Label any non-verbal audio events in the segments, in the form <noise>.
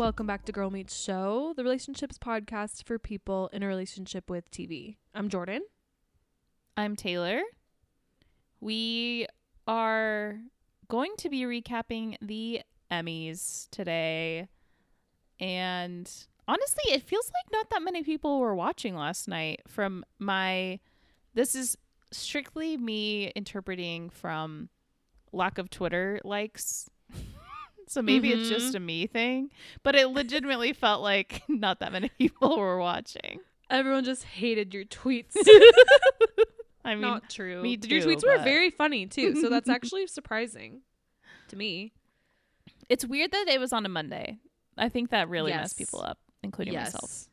welcome back to Girl Meets Show, the relationships podcast for people in a relationship with TV. I'm Jordan. I'm Taylor. We are going to be recapping the Emmys today. And honestly, it feels like not that many people were watching last night from my this is strictly me interpreting from lack of Twitter likes. So maybe it's just mm-hmm. a me thing, but it legitimately felt like <laughs> not that many people were watching. Everyone just hated your tweets. <laughs> I <laughs> mean, Not true. me Your too, tweets were very funny too, so that's actually surprising to me. it's weird that it was on a Monday. I think that really Yes. messed people up, including yes. myself.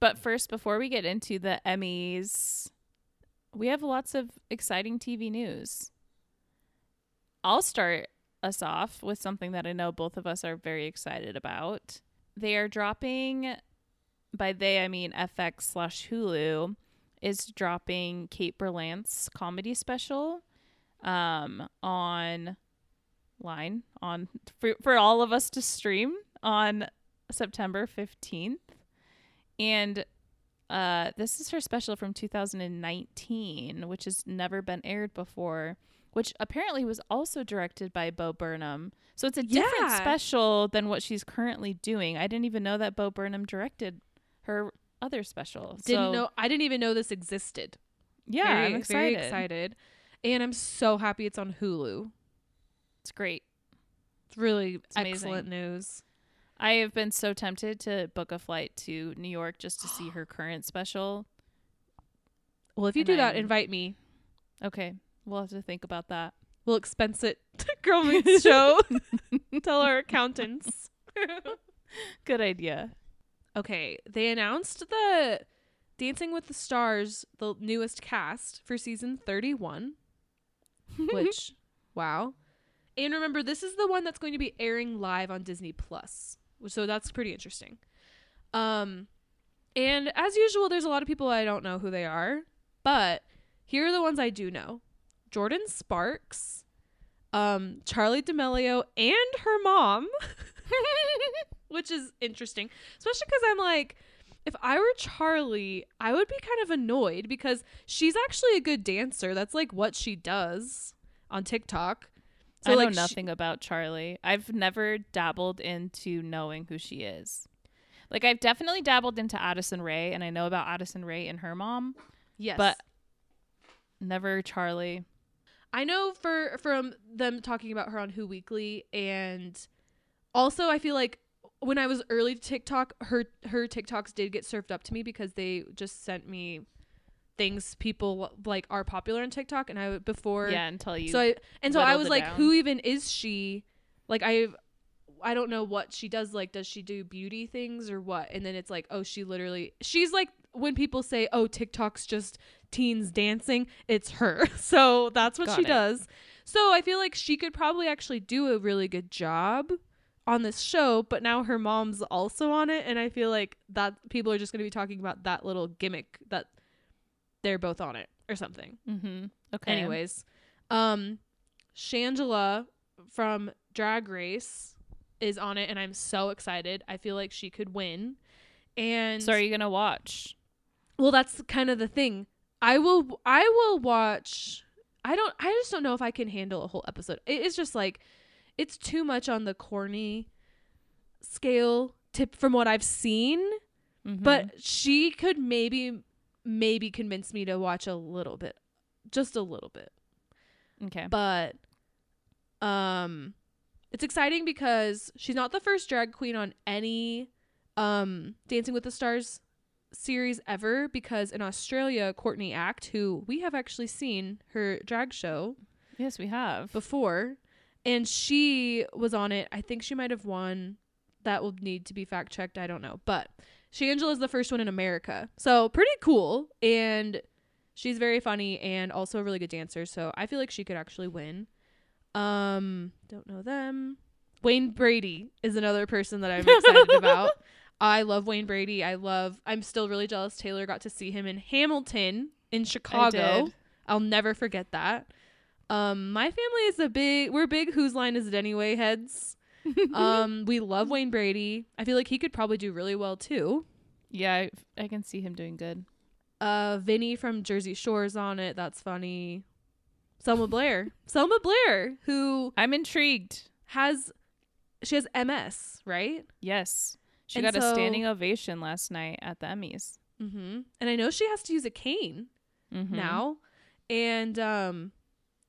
But first, before we get into the Emmys, we have lots of exciting TV news. I'll start us off with something that I know both of us are very excited about. They are dropping, by they I mean FX slash Hulu, is dropping Kate Berlant's comedy special um, on line on for, for all of us to stream on September 15th. And uh, this is her special from 2019, which has never been aired before, which apparently was also directed by Bo Burnham. So it's a different Yeah. special than what she's currently doing. I didn't even know that Bo Burnham directed her other special. Didn't so, know. I didn't even know this existed. Yeah, very, I'm excited. Very excited, and I'm so happy it's on Hulu. It's great. It's really amazing. excellent news. I have been so tempted to book a flight to New York just to see her <gasps> current special. Well, if you And do that, I'm- invite me. Okay, we'll have to think about that. We'll expense it to Girl Meets Show. <laughs> Tell our accountants. <laughs> Good idea. Okay, they announced the Dancing with the Stars, the newest cast for season 31, which <laughs> wow. And remember, this is the one that's going to be airing live on Disney Plus. So that's pretty interesting. Um and as usual, there's a lot of people I don't know who they are, but here are the ones I do know. Jordin Sparks, um, Charli D'Amelio, and her mom, <laughs> which is interesting, especially because I'm like, if I were Charli, I would be kind of annoyed because she's actually a good dancer. That's like what she does on TikTok. I know like, she- nothing about Charli. I've never dabbled into knowing who she is. Like I've definitely dabbled into Addison Rae, and I know about Addison Rae and her mom, yes, but never Charlie. I know for from them talking about her on Who Weekly, and also I feel like when I was early to TikTok, her her TikToks did get served up to me because they just sent me things people like are popular on TikTok, and I would before yeah, until you. so I and so I was like, down. who even is she? Like I I don't know what she does. Like, does she do beauty things or what? And then it's like, oh, she literally she's like when people say, oh, TikTok's just teens dancing, it's her. <laughs> So that's what Got she it. does. So I feel like she could probably actually do a really good job on this show, but now her mom's also on it, and I feel like that people are just gonna be talking about that little gimmick that they're both on it or something. mm-hmm. Okay. Anyways, um, Shangela from Drag Race is on it, and I'm so excited. I feel like she could win. And so are you gonna watch? Well, that's kind of the thing. I will. I will watch. I don't. I just don't know if I can handle a whole episode. It is just like, it's too much on the corny scale. Tip from what I've seen, Mhm. but she could maybe, maybe convince me to watch a little bit, just a little bit okay. but um it's exciting because she's not the first drag queen on any um dancing with the stars series ever because in australia courtney act who we have actually seen her drag show Yes, we have. before and she was on it. I think she might have won. That will need to be fact checked. I don't know. But shangela is the first one in america. So pretty cool. And she's very funny and also a really good dancer. So i feel like she could actually win. Um don't know them. Wayne brady is another person that i'm excited about <laughs> i love wayne brady i love i'm still really jealous taylor got to see him in hamilton in chicago i'll never forget that um, my family is a big we're big whose line is it anyway heads. <laughs> um, we love Wayne Brady. I feel like he could probably do really well too. Yeah, I, I can see him doing good. Uh, Vinny from Jersey Shore's on it. That's funny. Selma Blair. <laughs> Selma Blair, who I'm intrigued. has she has MS, right? Yes. She And got a standing ovation last night at the Emmys. Mm-hmm. And I know she has to use a cane Mhm. now, and um,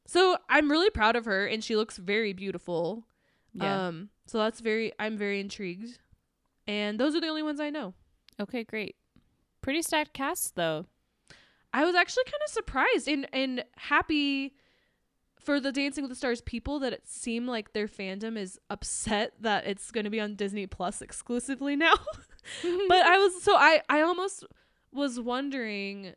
so I'm really proud of her, and she looks very beautiful. Yeah. Um, so that's very. I'm very intrigued, and those are the only ones I know. okay, great. Pretty stacked cast though. I was actually kind of surprised and and happy for the Dancing with the Stars people that it seemed like their fandom is upset that it's going to be on Disney Plus exclusively now. <laughs> but I was so I I almost was wondering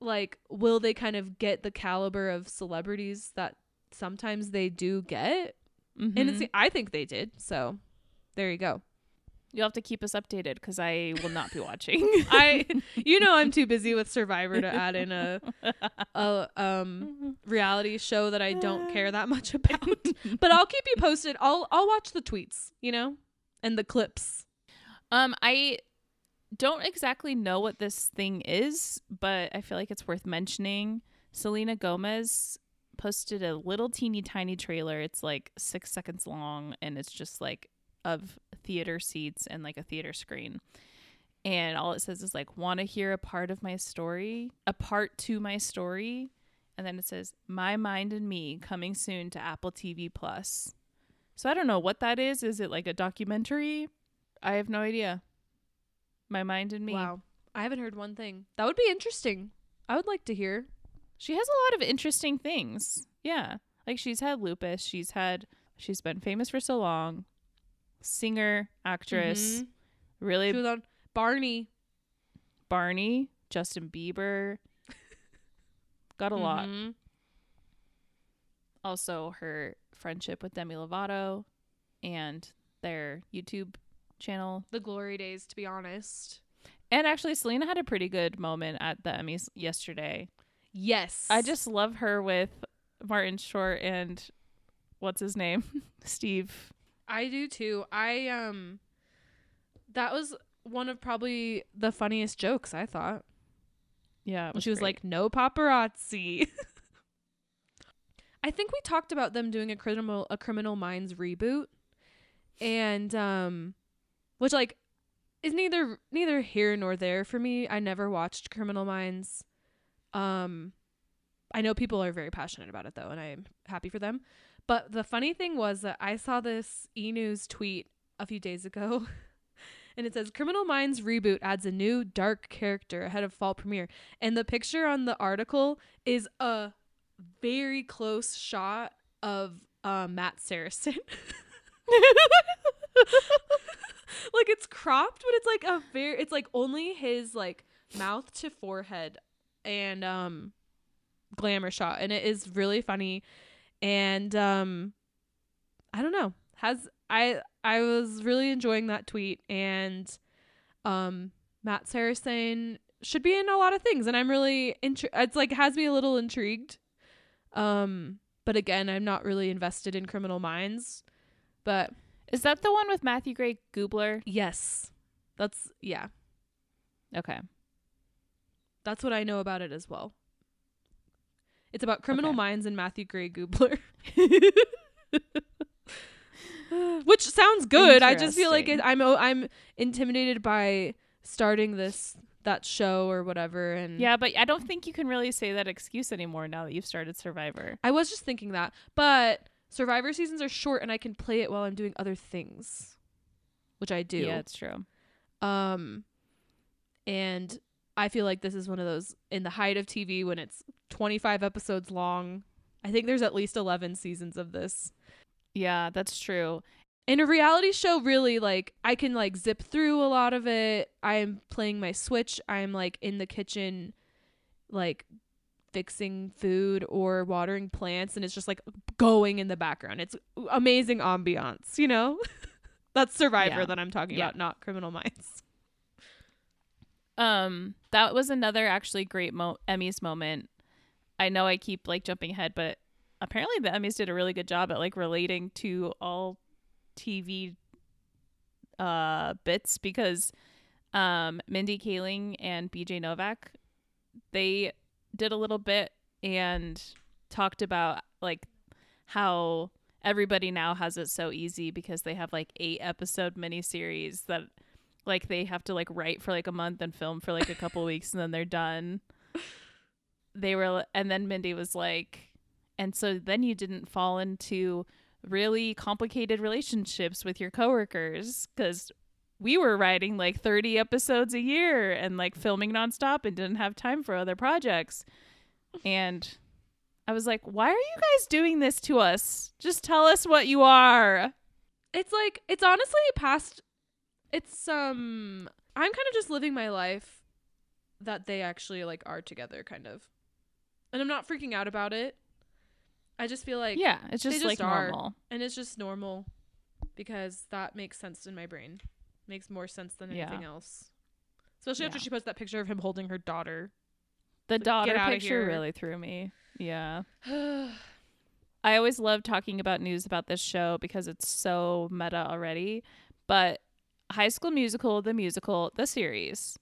like will they kind of get the caliber of celebrities that sometimes they do get? And Mhm. it's I think they did. So there you go. You'll have to keep us updated because I will not be watching. <laughs> I <laughs> you know I'm too busy with Survivor to add in a a um reality show that I don't care that much <laughs> about. but I'll keep you posted. I'll I'll watch the tweets, you know, and the clips. Um, I don't exactly know what this thing is, but I feel like it's worth mentioning. Selena Gomez posted a little teeny tiny trailer. It's like six seconds long, and it's just like of theater seats and like a theater screen. And all it says is like, want to hear a part of my story, a part to my story. And then it says, My Mind and Me coming soon to Apple TV Plus. So I don't know what that is. Is it like a documentary? I have no idea. My Mind and Me. Wow. I haven't heard one thing. That would be interesting. I would like to hear. She has a lot of interesting things. Yeah. Like she's had lupus. She's had, she's been famous for so long. Singer, actress, Mhm. really She was on Barney. Barney, Justin Bieber. <laughs> Got a lot. Mhm. Also, her friendship with Demi Lovato and their YouTube channel. The glory days, to be honest. And actually, Selena had a pretty good moment at the Emmys yesterday. Yes. I just love her with Martin Short and what's his name? <laughs> Steve. I do too. I um that was one of probably the funniest jokes I thought. Yeah. When she was great. like, "No paparazzi." <laughs> I think we talked about them doing a criminal a Criminal Minds reboot, and um, which like is neither neither here nor there for me. I never watched Criminal Minds. Um, I know people are very passionate about it though, and I'm happy for them. But the funny thing was that I saw this E News tweet a few days ago. <laughs> And it says Criminal Minds reboot adds a new dark character ahead of fall premiere. And the picture on the article is a very close shot of uh, Matt Saracen. <laughs> like it's cropped, but it's like a very it's like only his like mouth to forehead and um glamour shot and it is really funny and um I don't know. Has I I was really enjoying that tweet and um Matt Saracen should be in a lot of things and I'm really intri- it's like has me a little intrigued. Um but again, I'm not really invested in Criminal Minds. But Is that the one with Matthew Gray Gubler? yes. That's yeah. Okay. That's what I know about it as well. It's about Criminal Okay. Minds and Matthew Gray Gubler. <laughs> Which sounds good. I just feel like it, I'm I'm intimidated by starting this that show or whatever and Yeah, but I don't think you can really say that excuse anymore now that you've started Survivor. I was just thinking that. But Survivor seasons are short and I can play it while I'm doing other things. Which I do. Yeah, it's true. Um and I feel like this is one of those in the height of TV when it's 25 episodes long. I think there's at least 11 seasons of this. Yeah, that's true. In a reality show really like I can like zip through a lot of it. I'm playing my Switch. I'm like in the kitchen like fixing food or watering plants and it's just like going in the background. It's amazing ambiance, you know? <laughs> That's Survivor Yeah. that I'm talking Yeah. about, not Criminal Minds. Um, that was another actually great mo- Emmys moment. I know I keep like jumping ahead, but apparently the Emmys did a really good job at like relating to all TV uh bits because um Mindy Kaling and BJ Novak they did a little bit and talked about like how everybody now has it so easy because they have like eight episode miniseries that like they have to like write for like a month and film for like a couple <laughs> weeks and then they're done. They were and then Mindy was like and so then you didn't fall into really complicated relationships with your coworkers cuz we were writing like 30 episodes a year and like filming nonstop and didn't have time for other projects. And I was like, why are you guys doing this to us? Just tell us what you are. It's like it's honestly past it's um I'm kind of just living my life that they actually like are together kind of. And I'm not freaking out about it. I just feel like yeah, it's just, just like are. normal. and it's just normal because that makes sense in my brain. Makes more sense than Yeah. anything else. Especially after she posts that picture of him holding her daughter. The Like, daughter picture really threw me. Yeah. yeah. <sighs> I always love talking about news about this show because it's so meta already. But High School Musical, the musical, the series,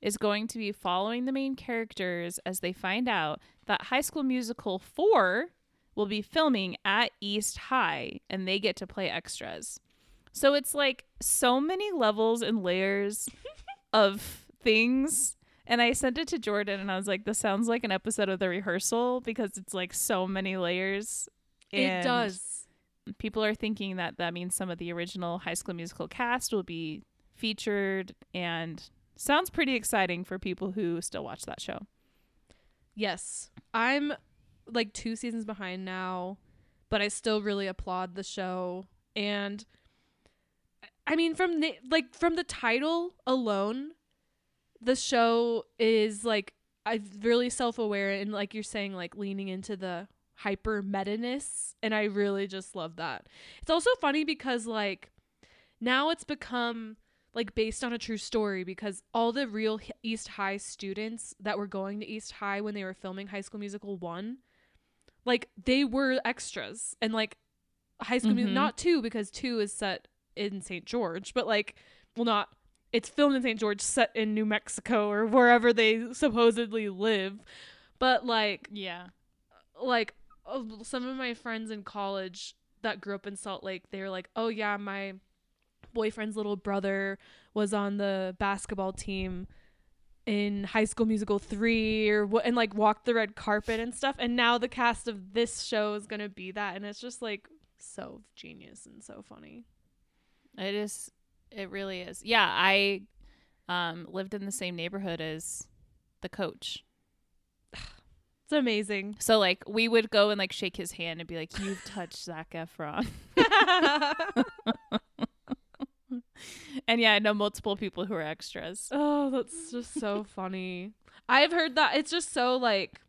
is going to be following the main characters as they find out that High School Musical 4 will be filming at East High and they get to play extras. So it's like so many levels and layers <laughs> of things. And I sent it to Jordan and I was like, this sounds like an episode of the rehearsal because it's like so many layers. It does. People are thinking that that means some of the original High School Musical cast will be featured and sounds pretty exciting for people who still watch that show. Yes. I'm like two seasons behind now, but I still really applaud the show. And I mean from the like from the title alone, the show is like I'm really self-aware and like you're saying like leaning into the hyper meta-ness and I really just love that. It's also funny because like now it's become like based on a true story because all the real East High students that were going to East High when they were filming High School Musical 1 like they were extras and like High School Musical Mhm. not 2 because 2 is set in St. George but like well not it's filmed in St. George set in New Mexico or wherever they supposedly live but like Yeah. like some of my friends in college that grew up in Salt Lake, they were like, "Oh yeah, my boyfriend's little brother was on the basketball team in High School Musical 3 or what and like walked the red carpet and stuff." And now the cast of this show is going to be that and it's just like so genius and so funny. It is it really is. Yeah, I um lived in the same neighborhood as the coach. It's amazing. So like we would go and like shake his hand and be like, You've touched Zac Efron. <laughs> and yeah, I know multiple people who are extras. Oh, that's just so funny. I've heard that. It's just so like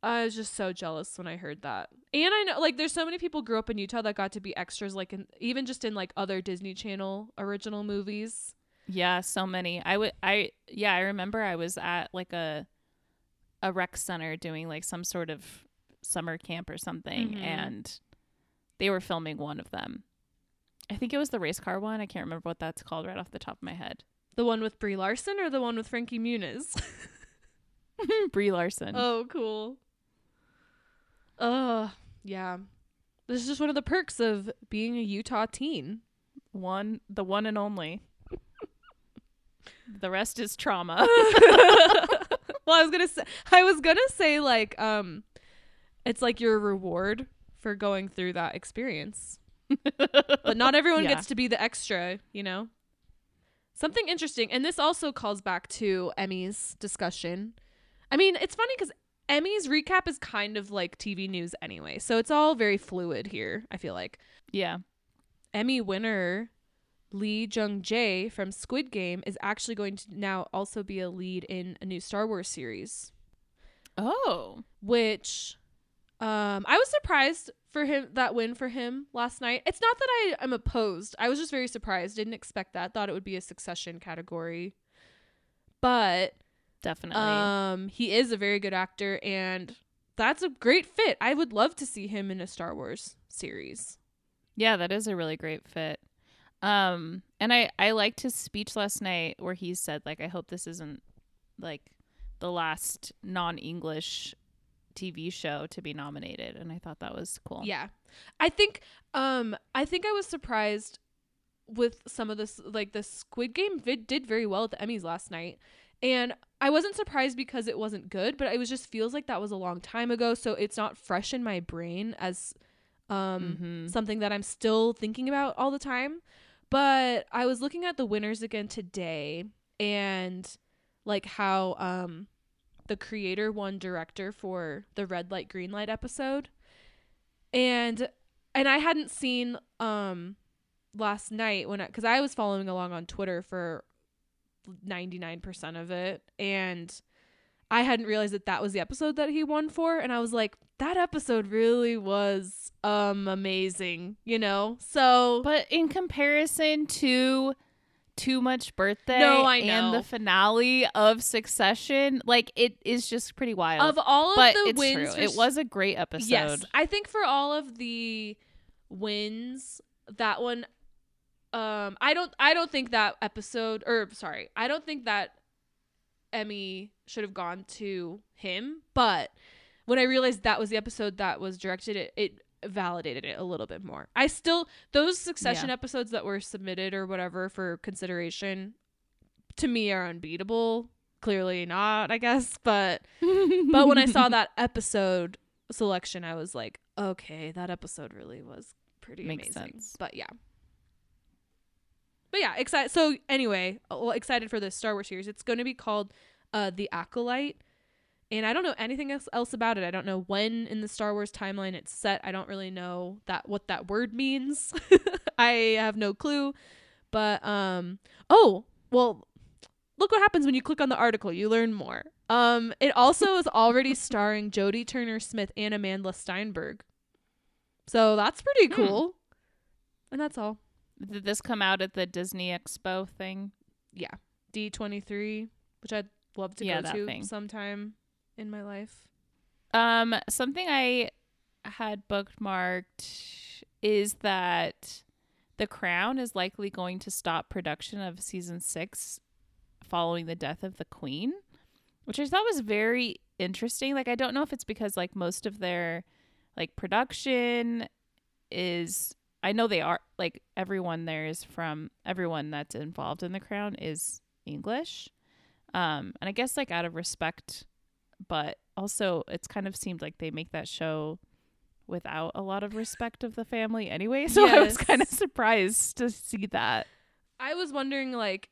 I was just so jealous when I heard that. And I know like there's so many people grew up in Utah that got to be extras like in even just in like other Disney Channel original movies. Yeah, so many. I would I yeah, I remember I was at like a a rec center doing like some sort of summer camp or something Mhm. and they were filming one of them. I think it was the race car one. I can't remember what that's called right off the top of my head. The one with Brie Larson or the one with Frankie Muniz? <laughs> Brie Larson. oh, cool. Uh, yeah. This is just one of the perks of being a Utah teen. One the one and only. <laughs> the rest is trauma. <laughs> <laughs> well, I was gonna say, I was gonna say like, um, it's like your reward for going through that experience, <laughs> but not everyone Yeah. gets to be the extra, you know. Something interesting, and this also calls back to Emmy's discussion. I mean, it's funny because Emmy's recap is kind of like TV news anyway, so it's all very fluid here. I feel like. yeah. Emmy winner Lee Jung Jae from Squid Game is actually going to now also be a lead in a new Star Wars series, Oh. which um I was surprised for him that win for him last night. It's not that I am opposed. I was just very surprised. Didn't expect that. Thought it would be a succession category. But Definitely. um he is a very good actor and that's a great fit. I would love to see him in a Star Wars series. Yeah, that is a really great fit. Um, and I I liked his speech last night where he said like I hope this isn't like the last non-English TV show to be nominated, and I thought that was cool. Yeah. I think um I think I was surprised with some of this like the Squid Game vid did very well at the Emmys last night. And I wasn't surprised because it wasn't good, but it was just feels like that was a long time ago, so it's not fresh in my brain as um Mhm. something that I'm still thinking about all the time. But I was looking at the winners again today and like how um the creator won director for the red light green light episode. And and I hadn't seen um last night when cuz I was following along on Twitter for 99% of it and I hadn't realized that that was the episode that he won for and I was like that episode really was um amazing, you know? So But in comparison to Too Much Birthday No, I and know. the finale of Succession, like it is just pretty wild. of all of but the it's wins true. It was a great episode. Yes, I think for all of the wins, that one, um, I don't, I don't think that episode, or sorry, I don't think that Emmy should have gone to him. But when I realized that was the episode that was directed, it, it validated it a little bit more. I still those Succession Yeah. episodes that were submitted or whatever for consideration, to me are unbeatable. Clearly not, I guess, but but when I saw that <laughs> episode selection, I was like, okay, that episode really was pretty Makes amazing. sense. But yeah. But yeah, excited. So anyway, uh, well, excited for this Star Wars series. It's going to be called uh, The Acolyte. And I don't know anything else, else about it. I don't know when in the Star Wars timeline it's set. I don't really know that what that word means. <laughs> I have no clue. But um oh, well, look what happens when you click on the article. You learn more. Um, it also is already <laughs> starring Jodie Turner Smith and Amandla Stenberg. So that's pretty Hmm. cool. And that's all. Did this come out at the Disney Expo thing? Yeah. D twenty three, which I'd love to Yeah, go to thing. sometime in my life. Um, something I had bookmarked is that The Crown is likely going to stop production of season six following the death of the Queen, which I thought was very interesting. Like, I don't know if it's because like most of their like production is. I know they are like everyone there is from everyone that's involved in the crown is English. Um, and I guess like out of respect but also it's kind of seemed like they make that show without a lot of respect of the family anyway. <laughs> So I was kind of surprised to see that. I was wondering like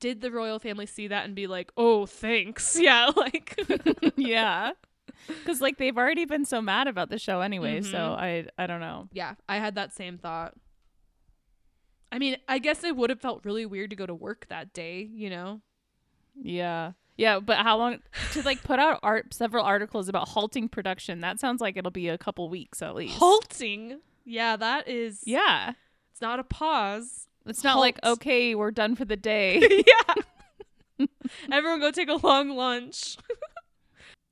did the royal family see that and be like, "Oh, thanks." <laughs> Yeah, like <laughs> yeah. <laughs> Cuz like they've already been so mad about the show anyway, so Mhm. I I don't know. Yeah, I had that same thought. I mean, I guess it would have felt really weird to go to work that day, you know? Yeah. Yeah, but how long to like put out art several articles about halting production? That sounds like it'll be a couple weeks at least. Halting. Yeah, that is Yeah. It's not a pause. It's not like okay, we're done for the day. <laughs> yeah. <laughs> Everyone go take a long lunch.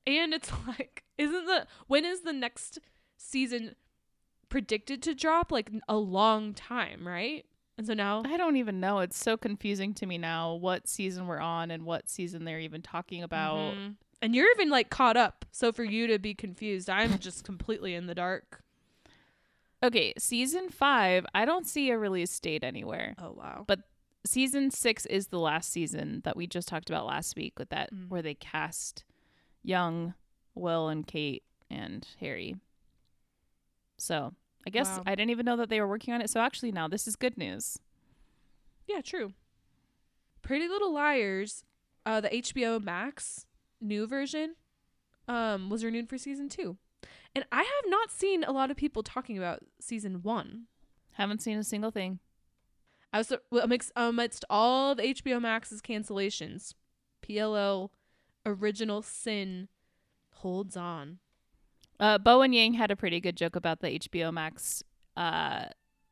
And it's <laughs> like, isn't the when is the next season predicted to drop? Like a long time, right? And so now I don't even know. It's so confusing to me now what season we're on and what season they're even talking about. Mhm. And you're even like caught up. So for you to be confused, I'm <laughs> just completely in the dark. Okay, season five, I don't see a release date anywhere. Oh wow. But season six is the last season that we just talked about last week with that Mm. where they cast young Will and Kate and Harry. So I guess Wow. I didn't even know that they were working on it. So actually now this is good news. Yeah, true. Pretty Little Liars, uh, the HBO Max new version, um, was renewed for season two, and I have not seen a lot of people talking about season one. Haven't seen a single thing. I was amidst, amidst all the HBO Max's cancellations, PLL Original Sin holds on. Uh, Bowen Yang had a pretty good joke about the HBO Max uh,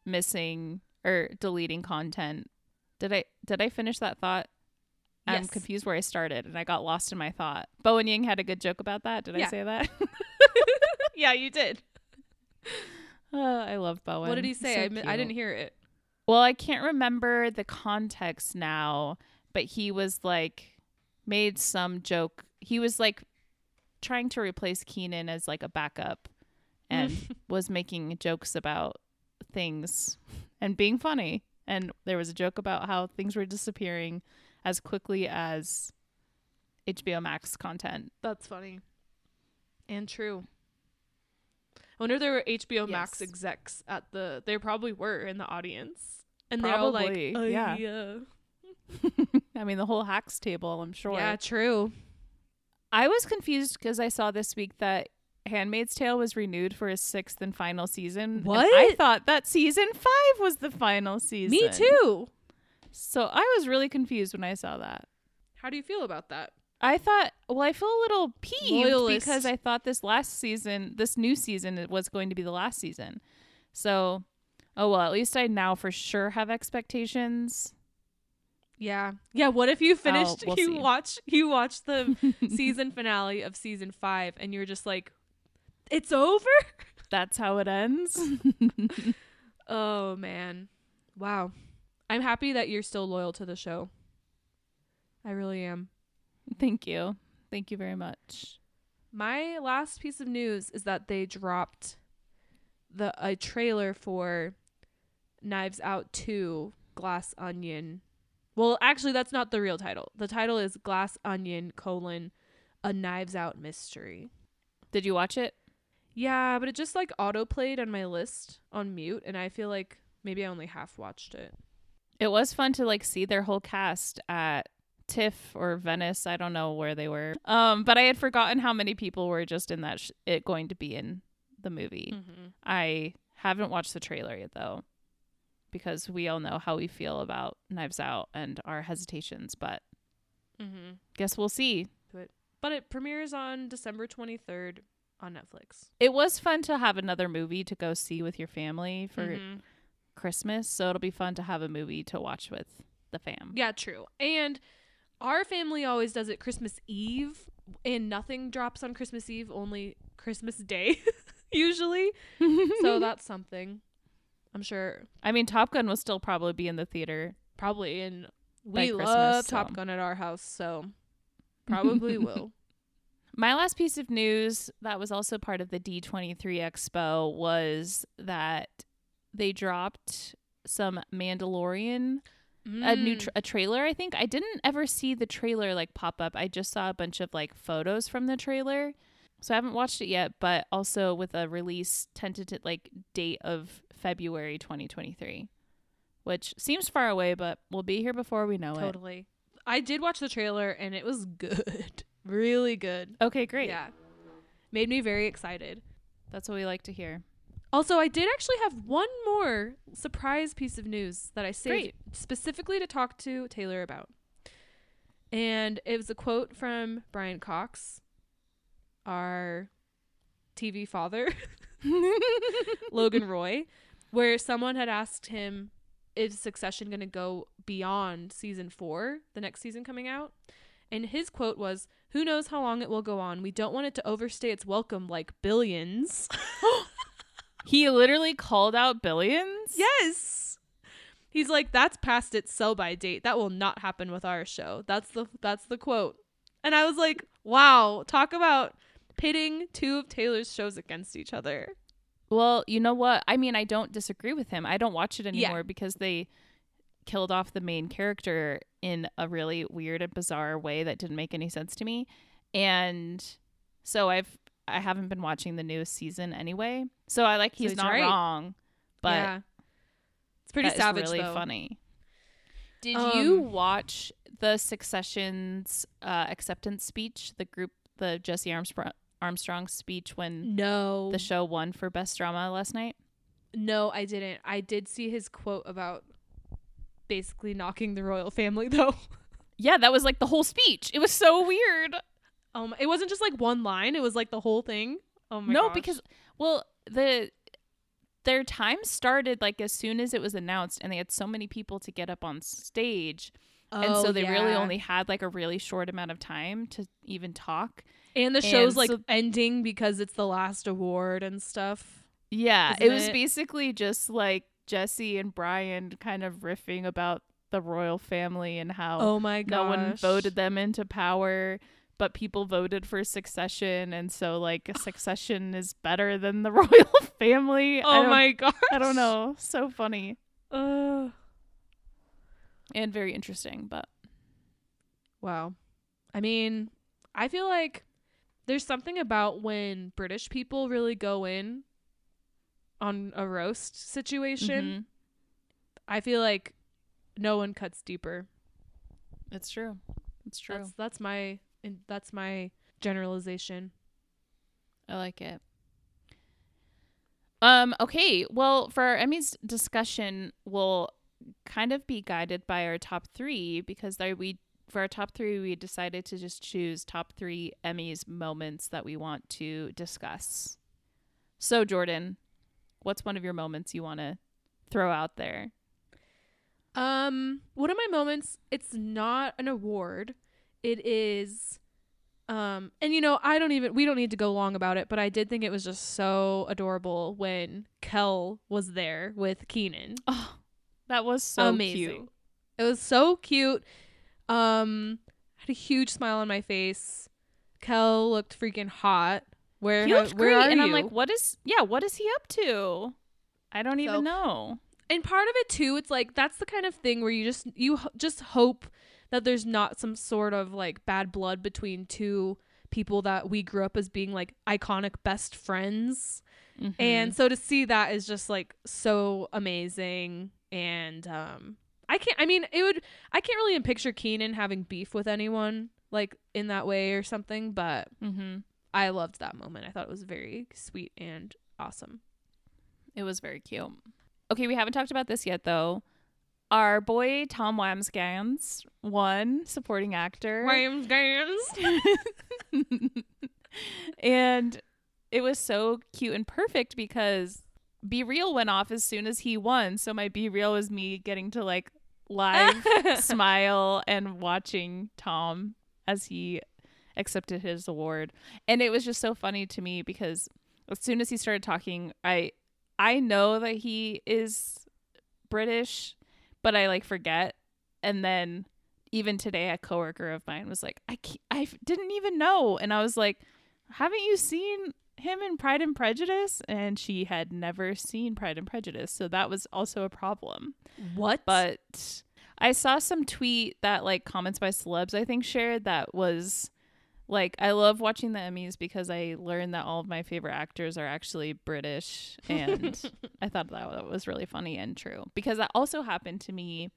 missing or deleting content. Did I did I finish that thought? I'm confused where I started and I got lost in my thought. Bowen Yang had a good joke about that. Did I say that? <laughs> <laughs> yeah, you did. Uh, <sighs> I love Bowen. What did he say? so I, mi- I didn't hear it. Well, I can't remember the context now, but he was like made some joke. He was like trying to replace Kenan as like a backup and <laughs> was making jokes about things and being funny. And there was a joke about how things were disappearing as quickly as HBO Max content. That's funny. And true. I wonder if there were HBO Max execs at the. There probably were in the audience, and they're all like, "Uh, yeah. yeah, <laughs> <laughs> I mean, the whole hacks table, I'm sure. yeah, true." I was confused because I saw this week that Handmaid's Tale was renewed for a sixth and final season. and I thought that season five was the final season. Me too. So I was really confused when I saw that. How do you feel about that? I thought, well, I feel a little peeved Loyalist. because I thought this last season, this new season, was going to be the last season. So, oh well, at least I now for sure have expectations. Yeah, yeah. What if you oh, finished? we'll you see. watch. You watch the <laughs> season finale of season five, and you're just like, "It's over." <laughs> That's how it ends. <laughs> Oh man. Wow. I'm happy that you're still loyal to the show. I really am. Thank you. Thank you very much. My last piece of news is that they dropped the a trailer for Knives Out 2 Glass Onion. Well, actually that's not the real title. The title is Glass Onion colon a Knives Out mystery. Did you watch it? Yeah, but it just like auto played on my list on mute and I feel like maybe I only half watched it. It was fun to like see their whole cast at TIFF or Venice. I don't know where they were. Um, but I had forgotten how many people were just in that sh- it going to be in the movie. Mm-hmm. I haven't watched the trailer yet though, because we all know how we feel about Knives Out and our hesitations. But Mm-hmm. guess we'll see. But it premieres on December 23rd on Netflix. It was fun to have another movie to go see with your family for Mhm. Christmas, so it'll be fun to have a movie to watch with the fam. Yeah, true. And our family always does it Christmas Eve, and nothing drops on Christmas Eve, only Christmas Day, <laughs> usually. <laughs> So that's something. I'm sure, I mean, Top Gun will still probably be in the theater. probably. And we love so. Top Gun at our house, so <laughs> probably will. My last piece of news that was also part of the D23 Expo was that they dropped some Mandalorian a new Mm. tra- a trailer i think i didn't ever see the trailer like pop up i just saw a bunch of like photos from the trailer so i haven't watched it yet but also with a release tentative like date of february 2023 which seems far away but we'll be here before we know it. totally. I did watch the trailer, and it was good. <laughs> Really good. okay great Yeah. Made me very excited. that's what we like to hear Also, I did actually have one more surprise piece of news that I saved Great. specifically to talk to Taylor about. And it was a quote from Brian Cox, our TV father, <laughs> <laughs> Logan Roy, where someone had asked him, is Succession going to go beyond season four, the next season coming out? And his quote was, Who knows how long it will go on? We don't want it to overstay its welcome like billions. <gasps> <laughs> he literally called out billions Yes. He's like, that's past its sell by date. That will not happen with our show. That's the that's the quote. And I was like, wow, talk about pitting two of Taylor's shows against each other. Well, you know what? I mean, I don't disagree with him. I don't watch it Yeah. anymore because they killed off the main character in a really weird and bizarre way that didn't make any sense to me. And so I've I haven't been watching the newest season anyway. So I like So he's he's not right. wrong, but yeah. It's pretty that is savage really though. funny. Did Um, you watch the Succession's uh, acceptance speech? The group, the Jesse Armstrong Armstrong speech when No. the show won for best drama last night. no, I didn't. I did see his quote about basically knocking the royal family <laughs> though. Yeah, that was like the whole speech. It was so weird. Um it wasn't just like one line, it was like the whole thing. Oh my no, gosh. because well, the their time started like as soon as it was announced and they had so many people to get up on stage. And so Oh, they really only had like a really short amount of time to even talk. And the show's And like so- ending because it's the last award and stuff. Yeah, it was it? basically just like Jesse and Brian kind of riffing about the royal family and how Oh my no god. one voted them into power, but people voted for succession, and so like succession is better than the <laughs> royal family. Oh my god. I don't know. So funny Uh, and very interesting, but wow. I mean, I feel like there's something about when British people really go in on a roast situation. mhm, I feel like no one cuts deeper. it's true. It's true. That's that's my that's my generalization. I like it. Um, okay. Well, for our Emmys discussion, we'll kind of be guided by our top three because there we for our top three we decided to just choose top three Emmys moments that we want to discuss. So Jordan, what's one of your moments you want to throw out there? Um, one of my moments, it's not an award. It is um and you know, I don't even we don't need to go long about it, but I did think it was just so adorable when Kel was there with Kenan. Oh, that was so Amazing. cute. It was so cute. Um had a huge smile on my face. Kel looked freaking hot. Where He looked where great, and I'm like, what is? Yeah, what is he up to? I don't So- even know. and part of it too it's like that's the kind of thing where you just you h- just hope that there's not some sort of like bad blood between two people that we grew up as being like iconic best friends Mhm. and so to see that is just like so amazing and um i can't i mean it would i can't really picture kenan having beef with anyone like in that way or something but Mhm. i loved that moment i thought it was very sweet and awesome It was very cute. Okay, we haven't talked about this yet though. Our boy Tom Wambsgans won supporting actor. Rams dance. <laughs> <laughs> and it was so cute and perfect because Be Real went off as soon as he won. So my Be Real was me getting to like <laughs> live smile and watching Tom as he accepted his award. And it was just so funny to me because as soon as he started talking, I I know that he is British, but I like forget. And then even today a coworker of mine was like, I I didn't even know. And I was like, haven't you seen him in Pride and Prejudice? And she had never seen Pride and Prejudice. So that was also a problem what but I saw some tweet that like comments by celebs I think shared that was like I love watching the Emmys because I learned that all of my favorite actors are actually British and <laughs> I thought that was really funny and true because that also happened to me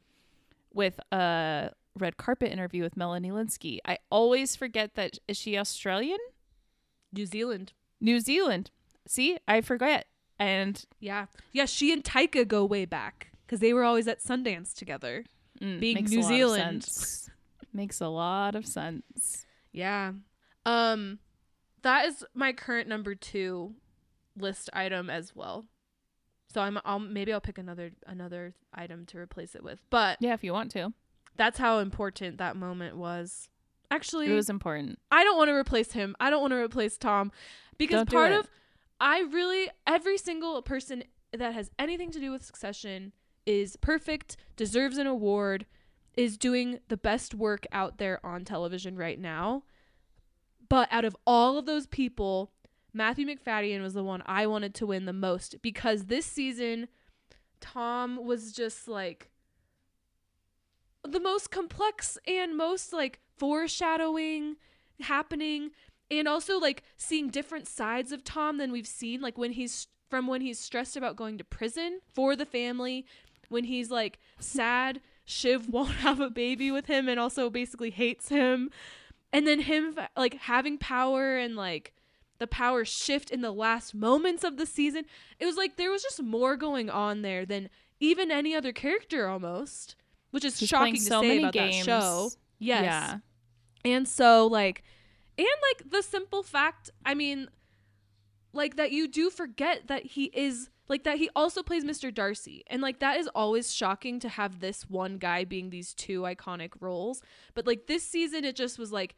with a red carpet interview with Melanie Lynskey. I always forget that is she Australian? New Zealand. New Zealand. See, I forget. And Yeah. Yeah, she and Taika go way back because they were always at Sundance together. mm, Being makes a New lot of Zealand. sense. makes a lot of sense. Yeah. Um that is my current number 2 list item as well. So I'm I'll maybe I'll pick another another item to replace it with. But Yeah, if you want to. that's how important that moment was. Actually, It was important. I don't want to replace him. I don't want to replace Tom because Don't part of I really every single person that has anything to do with Succession is perfect, deserves an award, is doing the best work out there on television right now. But out of all of those people, Matthew Macfadyen was the one I wanted to win the most because this season Tom was just like the most complex and most like foreshadowing happening and also like seeing different sides of Tom than we've seen like when he's from when he's stressed about going to prison for the family when he's like sad Shiv <laughs> won't have a baby with him and also basically hates him and then him like having power and like the power shift in the last moments of the season it was like there was just more going on there than even any other character almost which is He's shocking to so say many about games. that show yes Yeah. And so like and like the simple fact, I mean like that you do forget that he is like that he also plays Mr. Darcy. And like that is always shocking to have this one guy being these two iconic roles. But like this season it just was like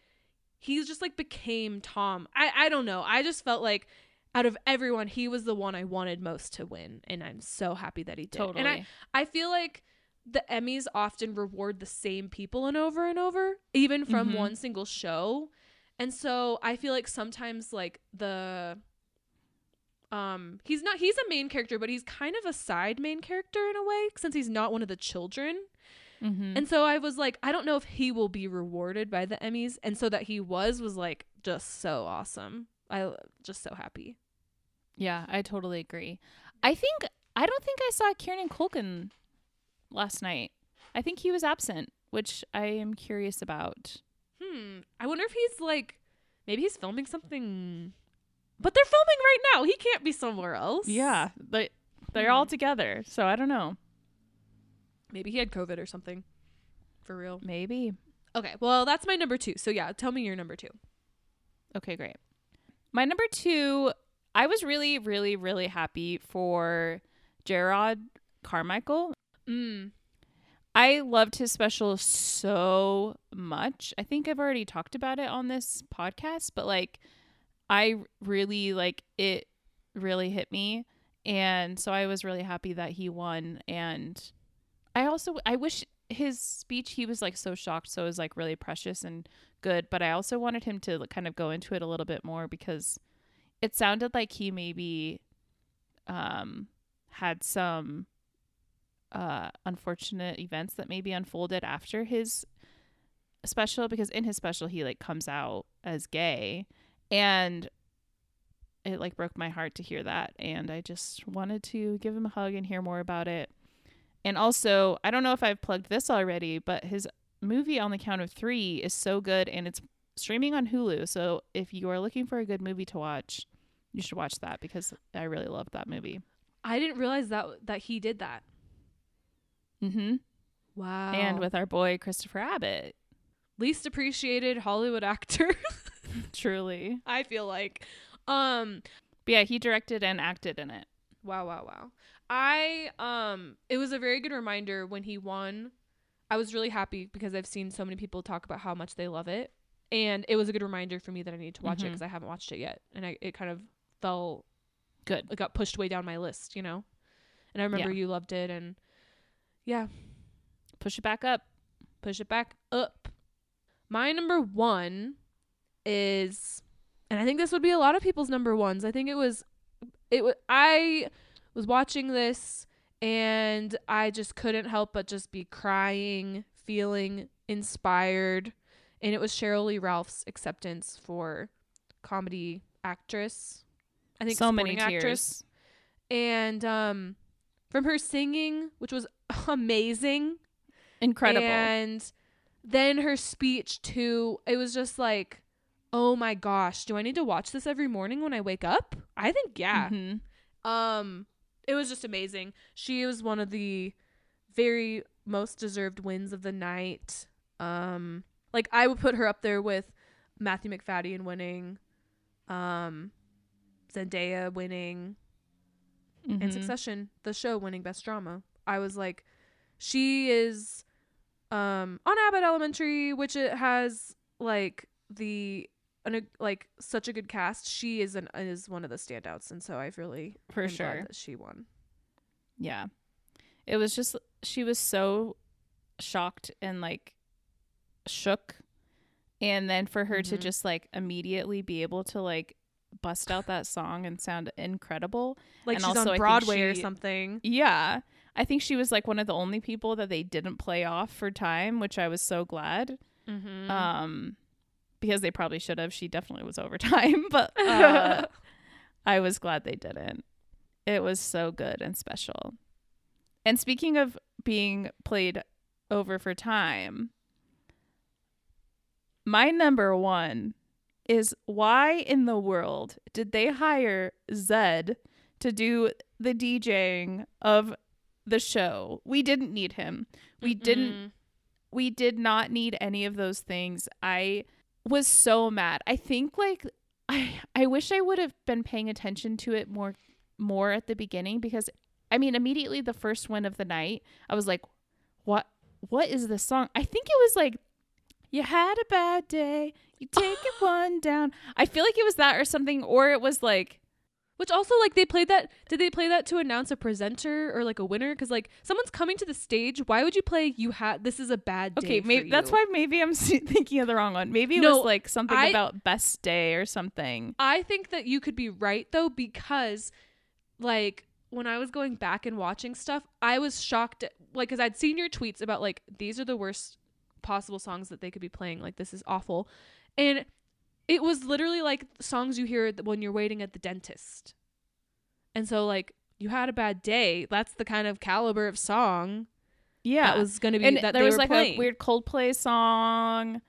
he just like became Tom. I I don't know. I just felt like out of everyone, he was the one I wanted most to win, and I'm so happy that he did. Totally. And I I feel like the Emmys often reward the same people and over and over, even from Mhm. one single show. And so I feel like sometimes like the um he's not he's a main character, but he's kind of a side main character in a way since he's not one of the children. mm-hmm. And so I was like, I don't know if he will be rewarded by the Emmys. And so that he was was like just so awesome. I just so happy. yeah, I totally agree. I think I don't think I saw Kieran Culkin last night. I think he was absent, which I am curious about. Hmm. I wonder if he's like maybe he's filming something but they're filming right now. He can't be somewhere else. Yeah, but they're all Hmm. together, so I don't know. Maybe he had COVID or something. For real. Maybe. Okay. Well, that's my number 2. So yeah, tell me your number 2. Okay, great. My number two, I was really, really, really happy for Jerrod Carmichael. Mm. I loved his special so much. I think I've already talked about it on this podcast, but like I really like it really hit me. And so I was really happy that he won and I also I wish his speech he was like so shocked so it was like really precious and good, but I also wanted him to kind of go into it a little bit more because it sounded like he maybe um had some uh unfortunate events that maybe unfolded after his special because in his special he like comes out as gay and it like broke my heart to hear that and I just wanted to give him a hug and hear more about it. And also, I don't know if I've plugged this already, but his movie on the count of 3 is so good and it's streaming on Hulu. So if you are looking for a good movie to watch, you should watch that because I really loved that movie. I didn't realize that that he did that. Mhm. Wow. And with our boy Christopher Abbott. least appreciated Hollywood actor, <laughs> Truly. <laughs> I feel like. Um But yeah, he directed and acted in it. Wow, wow, wow. I um it was a very good reminder when he won. I was really happy because I've seen so many people talk about how much they love it. And it was a good reminder for me that I need to watch it Mhm. because I haven't watched it yet. And I it kind of fell Good. it got pushed way down my list, you know? And I remember Yeah. you loved it and yeah, Push it back up. push it back up. My number one is, and I think this would be a lot of people's number ones. I think it was, it was. I was watching this and I just couldn't help but just be crying, feeling inspired, and it was Cheryl Lee Ralph's acceptance for comedy actress. I think so many tears. actress, and um, from her singing, which was <laughs> amazing. Incredible. And then her speech too, it was just like, oh my gosh, do I need to watch this every morning when I wake up? I think yeah. Mhm. Um it was just amazing. She was one of the very most deserved wins of the night. Um like I would put her up there with Matthew Macfadyen winning, um Zendaya winning, and Mhm. Succession, the show winning best drama. I was like, she is um on Abbott Elementary, which it has like the an, like such a good cast. She is an is one of the standouts, and so I've really For sure. that she won. Yeah. It was just she was so shocked and like shook and then for her to Mhm. just like immediately be able to like bust out that song and sound incredible. Like And she's also, on Broadway or something. Yeah. I think she was like one of the only people that they didn't play off for time, which I was so glad. Mm-hmm. Um because they probably should have. She definitely was over <laughs> time, but uh, <laughs> I was glad they didn't. It was so good and special. And speaking of being played over for time, my number one is why in the world did they hire Zedd to do the DJing of the show? We didn't need him. We didn't we did not need any of those things. I was so mad. I think like I I wish I would have been paying attention to it more more at the beginning because I mean immediately the first one of the night I was like what what is this song? I think it was like you had a bad day, you take it one down. I feel like it was that or something or it was like Which also like they played that did they play that to announce a presenter or like a winner cuz like someone's coming to the stage why would you play you had this is a bad day Okay, maybe that's why maybe I'm <laughs> thinking of the wrong one. Maybe it No, was like something I- about best day or something. I think that you could be right though because like when I was going back and watching stuff, I was shocked at, like cuz I'd seen your tweets about like these are the worst possible songs that they could be playing like this is awful. And it was literally like songs you hear when you're waiting at the dentist. And so like you had a bad day. That's the kind of caliber of song Yeah, that was going to be and that there was like playing. a weird Coldplay song.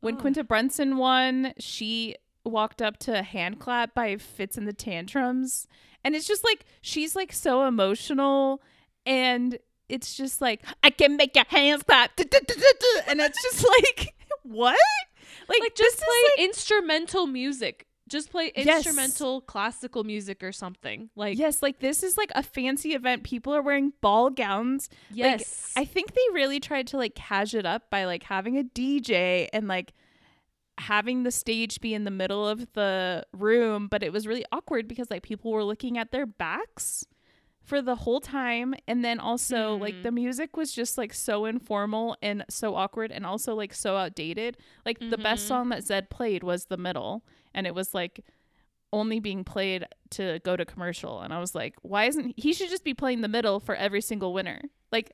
When Oh. Quinta Brunson won, she walked up to a hand clap by Fitz and the Tantrums, and it's just like she's like so emotional, and it's just like I can make your hands clap, <laughs> and it's just like <laughs> what? Like, like just play like- instrumental music. Just play Yes. instrumental classical music or something. Like yes, like this is like a fancy event. People are wearing ball gowns. yes. I think they really tried to like cash it up by like having a DJ and like having the stage be in the middle of the room, but it was really awkward because like people were looking at their backs for the whole time and then also like Mhm. the music was just like so informal and so awkward and also like so outdated. Like the best Mhm. song that Zedd played was The Middle and it was like only being played to go to commercial and I was like, why isn't he should just be playing The Middle for every single winner. Like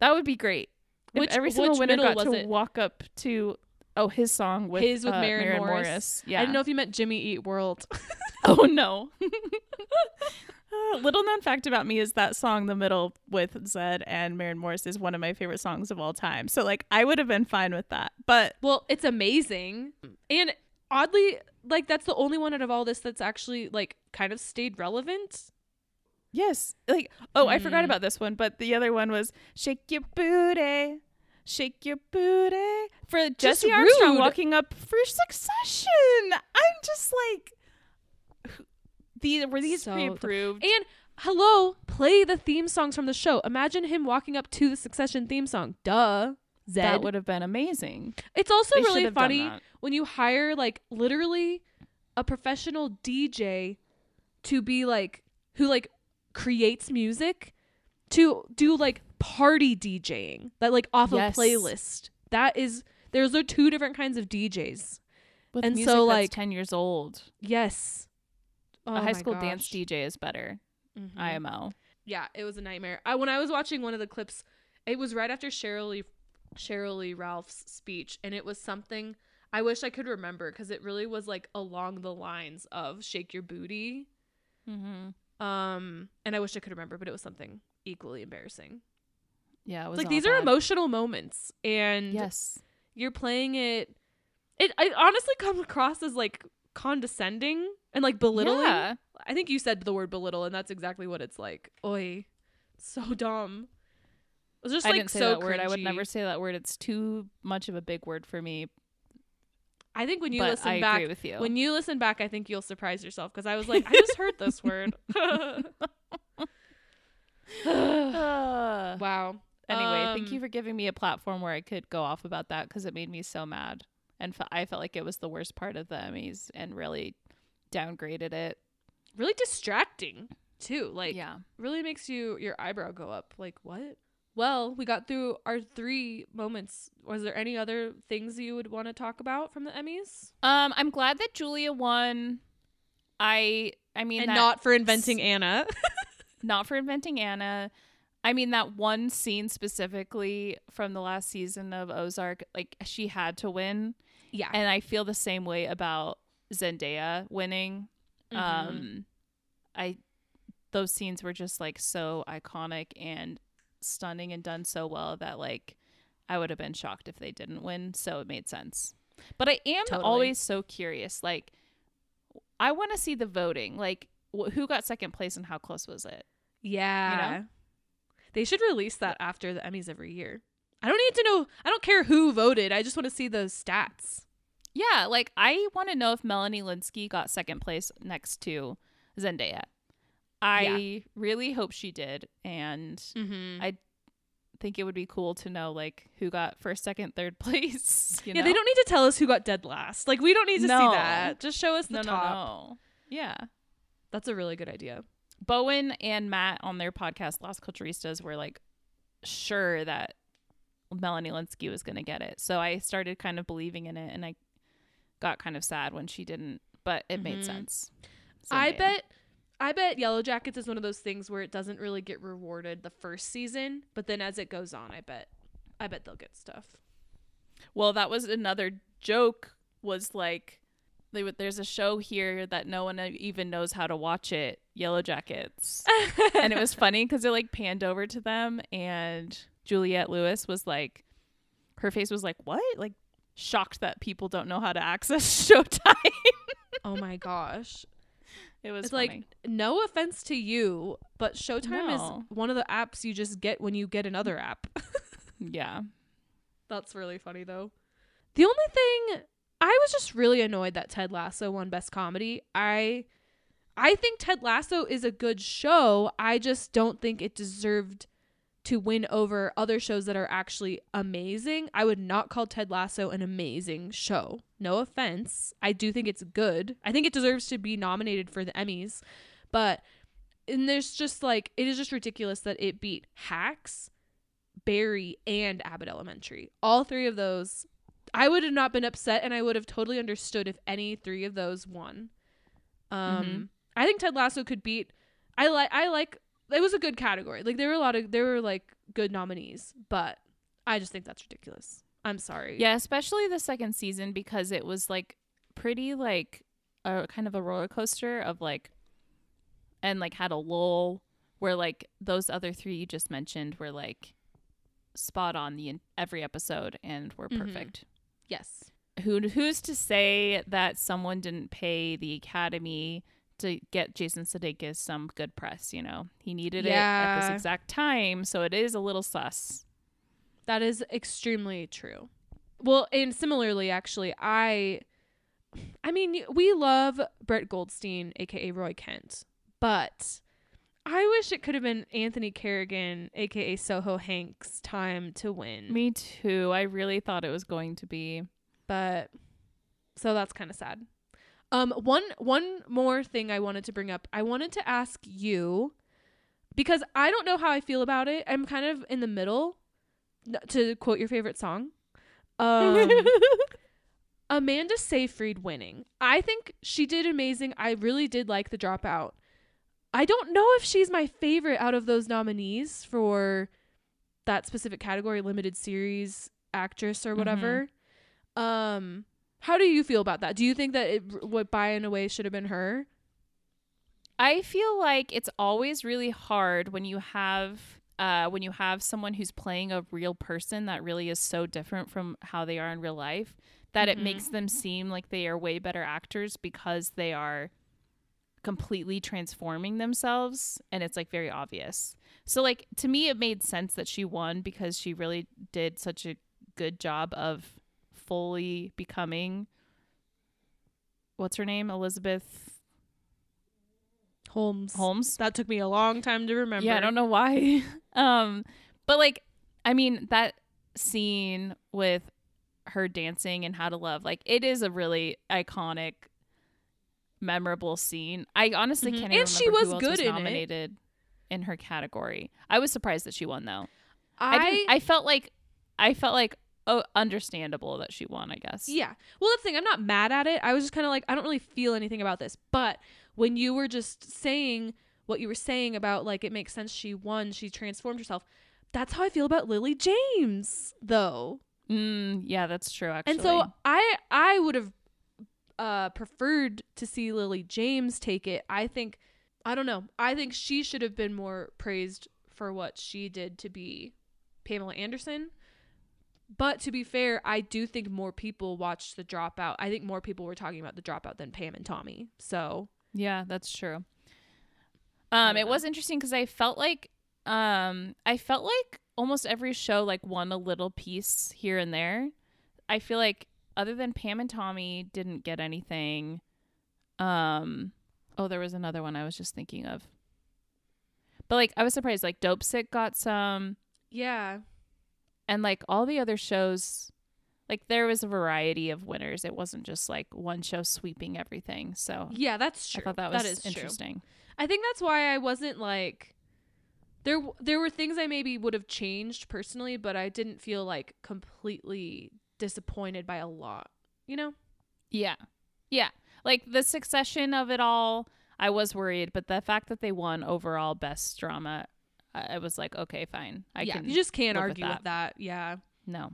that would be great. If Which- every single winner got was to it? walk up to oh his song with His with uh, Maren Maren Morris. Morris. Yeah. I didn't know if you meant Jimmy Eat World. <laughs> Oh no. <laughs> Uh, little known fact about me is that song, "The Middle" with Zedd and Maren Morris, is one of my favorite songs of all time. So, like, I would have been fine with that. But well, it's amazing. And oddly, like that's the only one out of all this that's actually like kind of stayed relevant. yes, like, oh, I forgot Mm. about this one. But the other one was "Shake Your Booty." Shake your booty for Jesse Armstrong rude. walking up for Succession. I'm just like, these were these So- pre-approved? And hello, play the theme songs from the show. Imagine him walking up to the Succession theme song. Duh. Zedd. that would have been amazing. It's also They really should have done funny when you hire like literally a professional DJ to be like who like creates music to do like party DJing that like off Yes. a playlist. That is there's are two different kinds of DJs. With And so, like- ten years old. Yes. Oh a high school dance. DJ is better. Mhm. IMO. Yeah, it was a nightmare. I when I was watching one of the clips, it was right after Cheryl Lee, Cheryl Lee Ralph's speech, and it was something I wish I could remember because it really was like along the lines of "Shake Your Booty," Mm-hmm. um, and I wish I could remember, but it was something equally embarrassing. Yeah, it was like these are emotional moments, and Yes. you're playing it. It it honestly comes across as like condescending and like belittling. Yeah. I think you said the word belittle, and that's exactly what it's like. Oi, so dumb. It was just I like didn't say so that word. I would never say that word. It's too much of a big word for me. I think when you but listen I back, agree with you. when you listen back, I think you'll surprise yourself because I was like, I just heard this word. <laughs> <sighs> Wow. anyway, thank Um, you for giving me a platform where I could go off about that because it made me so mad, and fe- I felt like it was the worst part of the Emmys and really downgraded it. Really distracting too. Like, yeah. really makes you your eyebrow go up. Like, what? Well, we got through our three moments. Was there any other things you would want to talk about from the Emmys? Um, I'm glad that Julia won. I I mean and not for inventing Anna. <laughs> not for inventing Anna. I mean that one scene specifically from the last season of Ozark, like she had to win, yeah. and I feel the same way about Zendaya winning. Mhm. Um, I those scenes were just like so iconic and stunning and done so well that like I would have been shocked if they didn't win. So it made sense. But I am Totally. always so curious. Like, I want to see the voting. Like, wh- who got second place and how close was it? Yeah. They should release that after the Emmys every year. I don't need to know. I don't care who voted. I just want to see those stats. Yeah, like I want to know if Melanie Lynskey got second place next to Zendaya. I really hope she did, and Mm-hmm. I think it would be cool to know like who got first, second, third <laughs> place. You yeah, know? they don't need to tell us who got dead last. Like we don't need to No. see that. Just show us the no, no, top. no. Yeah, That's a really good idea. Bowen and Matt on their podcast Las Culturistas were like sure that Melanie Lynskey was going to get it. So I started kind of believing in it and I got kind of sad when she didn't, but it made Mhm. sense. I bet I bet Yellow Jackets is one of those things where it doesn't really get rewarded the first season, but then as it goes on, I bet I bet they'll get stuff. Well, that was another joke was like they would, there's a show here that no one even knows how to watch it, Yellow Jackets. <laughs> and it was funny cuz it like panned over to them and Juliette Lewis was like her face was like, "What?" Like shocked that people don't know how to access <laughs> Showtime. oh my gosh. it was like no offense to you, but Showtime No. is one of the apps you just get when you get another app. <laughs> yeah. That's really funny though. The only thing I was just really annoyed that Ted Lasso won best comedy. I I think Ted Lasso is a good show. I just don't think it deserved to win over other shows that are actually amazing. I would not call Ted Lasso an amazing show. No offense. I do think it's good. I think it deserves to be nominated for the Emmys. But and there's just like it is just ridiculous that it beat Hacks, Barry, and Abbott Elementary. All three of those, I would have not been upset, and I would have totally understood if any three of those won. Um, Mhm. I think Ted Lasso could beat. I like. I like. It was a good category. Like there were a lot of there were like good nominees, but I just think that's ridiculous. I'm sorry. Yeah, especially the second season because it was like pretty like a kind of a roller coaster of like and like had a lull where like those other three you just mentioned were like spot on the in every episode and were Mhm. perfect. Yes. Who who's to say that someone didn't pay the Academy to get Jason Sudeikis some good press, you know? He needed it at this exact time, so it is a little sus. That is extremely true. Well, and similarly, actually, I, I mean, we love Brett Goldstein, aka Roy Kent, but I wish it could have been Anthony Carrigan, aka NoHo Hanks, time to win. Me too. I really thought it was going to be. but so that's kind of sad. Um, one one more thing I wanted to bring up. I wanted to ask you because I don't know how I feel about it. I'm kind of in the middle. To quote your favorite song, um, <laughs> Amanda Seyfried winning. I think she did amazing. I really did like the dropout. I don't know if she's my favorite out of those nominees for that specific category, limited series actress or whatever. Um, how do you feel about that? Do you think that it what by in a way should have been her? I feel like it's always really hard when you have uh, when you have someone who's playing a real person that really is so different from how they are in real life that Mhm. it makes them seem like they are way better actors because they are completely transforming themselves and it's like very obvious. So like to me it made sense that she won because she really did such a good job of fully becoming what's her name? Elizabeth Holmes. Holmes. That took me a long time to remember. Yeah, I don't know why. <laughs> um, but like, I mean, that scene with her dancing and How to Love, like, it is a really iconic, memorable scene. I honestly Mhm. can't And she was good was in it. nominated in her category. I was surprised that she won though. I, I I felt like I felt like oh understandable that she won. I guess. yeah. Well, that's the thing. I'm not mad at it. I was just kind of like I don't really feel anything about this. But when you were just saying what you were saying about like it makes sense she won, she transformed herself. That's how I feel about Lily James, though. Mm, yeah, that's true. Actually. And so I I would have uh preferred to see Lily James take it. I think I don't know. I think she should have been more praised for what she did to be Pamela Anderson. But to be fair, I do think more people watched the dropout. I think more people were talking about the dropout than Pam and Tommy. So Yeah, that's true. Um, it was interesting because I felt like um I felt like almost every show like won a little piece here and there. I feel like other than Pam and Tommy didn't get anything. Um oh there was another one I was just thinking of. But like I was surprised like Dopesick got some yeah, and like all the other shows like there was a variety of winners. It wasn't just like one show sweeping everything. So Yeah, that's true. I thought that was that is true. interesting. I think that's why I wasn't like there there were things I maybe would have changed personally, but I didn't feel like completely disappointed by a lot. You know? Yeah. Yeah. Like the succession of it all, I was worried, but the fact that they won overall best drama, I was like, okay, fine. I yeah, can you just can't live with argue that. with that. Yeah. no.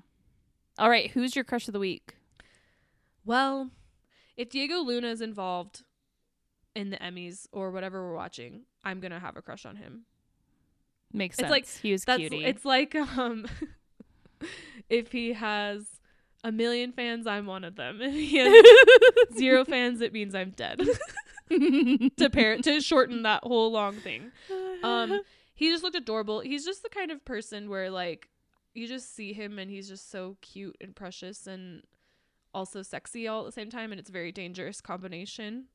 All right, who's your crush of the week? Well, if Diego Luna is involved in the Emmys or whatever we're watching, I'm gonna have a crush on him. Makes sense. It's like- he was cutie. it's like um <laughs> if he has a million fans, I'm one of them. <laughs> If he has zero <laughs> fans, it means I'm dead. to pair to shorten that whole long thing. Um he just looked adorable. He's just the kind of person where like you just see him and he's just so cute and precious and also sexy all at the same time and it's a very dangerous combination.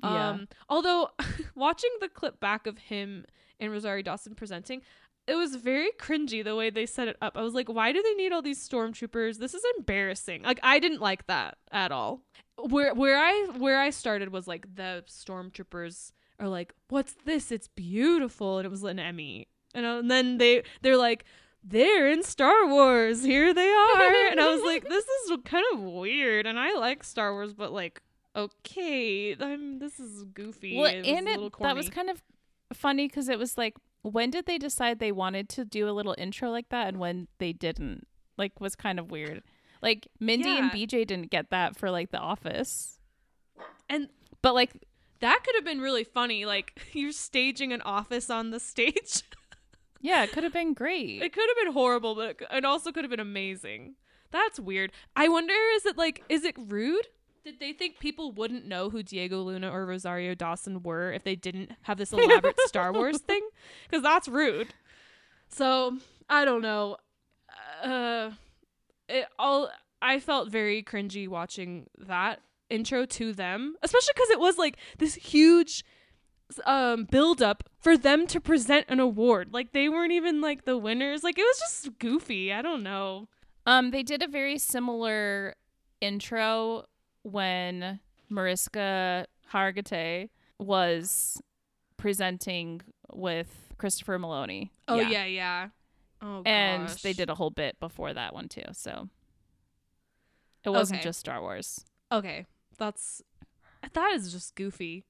Yeah. Um although <laughs> watching the clip back of him and Rosario Dawson presenting it was very cringy the way they set it up. I was like, why do they need all these stormtroopers? This is embarrassing. Like I didn't like that at all. Where where I where I started was like the stormtroopers are like, "What's this? It's beautiful." And it was an Emmy. And, uh, and then they they're like, "They're in Star Wars. Here they are." and I was like, <laughs> "This is kind of weird." And I like Star Wars, but like okay, I'm this is goofy. well, and it, that was kind of funny because it was like, when did they decide they wanted to do a little intro like that, and when they didn't? Like, was kind of weird. Like Mindy and BJ didn't get that for like The Office, and but like That could have been really funny. Like <laughs> you're staging an office on the stage. <laughs> yeah, it could have been great. it could have been horrible, but it, also could have been amazing. That's weird. I wonder is it like is it rude? Did they think people wouldn't know who Diego Luna or Rosario Dawson were if they didn't have this elaborate Star Wars <laughs> thing? Because that's rude. So I don't know. Uh, it all I felt very cringy watching that intro to them, especially because it was like this huge um build up for them to present an award. Like they weren't even like the winners. Like it was just goofy. I don't know. Um, they did a very similar intro when Mariska Hargitay was presenting with Christopher Meloni. Oh yeah, yeah. Oh and gosh. they did a whole bit before that one too. So it wasn't Okay. just Star Wars. Okay. That's that is just goofy.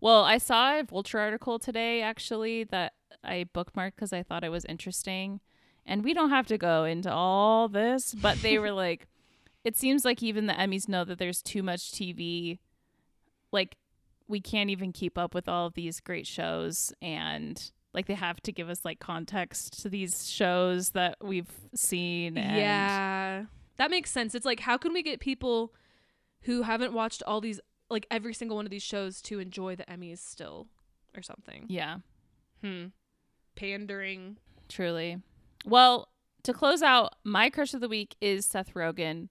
Well, I saw a Vulture article today actually that I bookmarked because I thought it was interesting. And we don't have to go into all this, but they were <laughs> like, it seems like even the Emmys know that there's too much TV. Like, we can't even keep up with all of these great shows. And like, they have to give us like context to these shows that we've seen. And yeah. That makes sense. It's like how can we get people who haven't watched all these like every single one of these shows to enjoy the Emmys still or something? Yeah, Hmm. Pandering. truly. Well, to close out, my crush of the week is Seth Rogen.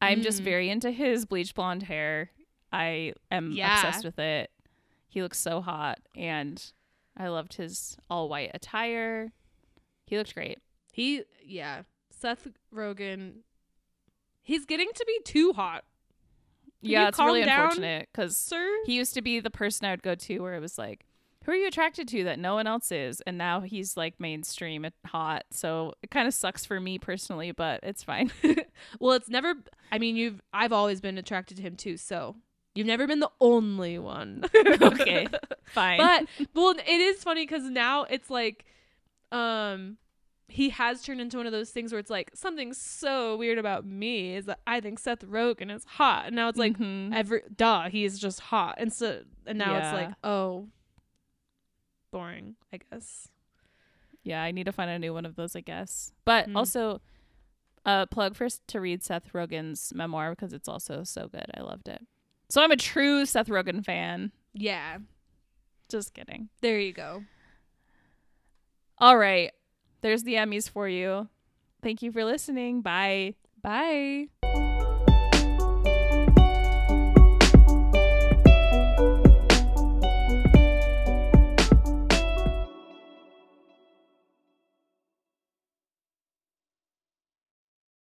I'm just Mm. very into his bleach blonde hair. I am Yeah. obsessed with it. He looks so hot, and I loved his all white attire. He looked great. He yeah. Seth Rogen he's getting to be too hot. Yeah, it's really down, unfortunate because he used to be the person I would go to where it was like, who are you attracted to that no one else is? And now he's like mainstream and hot. So it kind of sucks for me personally, but it's fine. <laughs> well, it's never I mean, you've I've always been attracted to him too, so you've never been the only one. <laughs> okay, <laughs> fine. but well it is funny because now it's like um he has turned into one of those things where it's like something so weird about me is that I think Seth Rogen is hot, and now it's like Mhm. every duh he is just hot, and so and now it's like oh boring I guess. Yeah, I need to find a new one of those, I guess. But Mm. also, uh, plug first to read Seth Rogen's memoir because it's also so good. I loved it. So I'm a true Seth Rogen fan. Yeah, Just kidding. there you go. All right, there's the Emmys for you. Thank you for listening. Bye. Bye.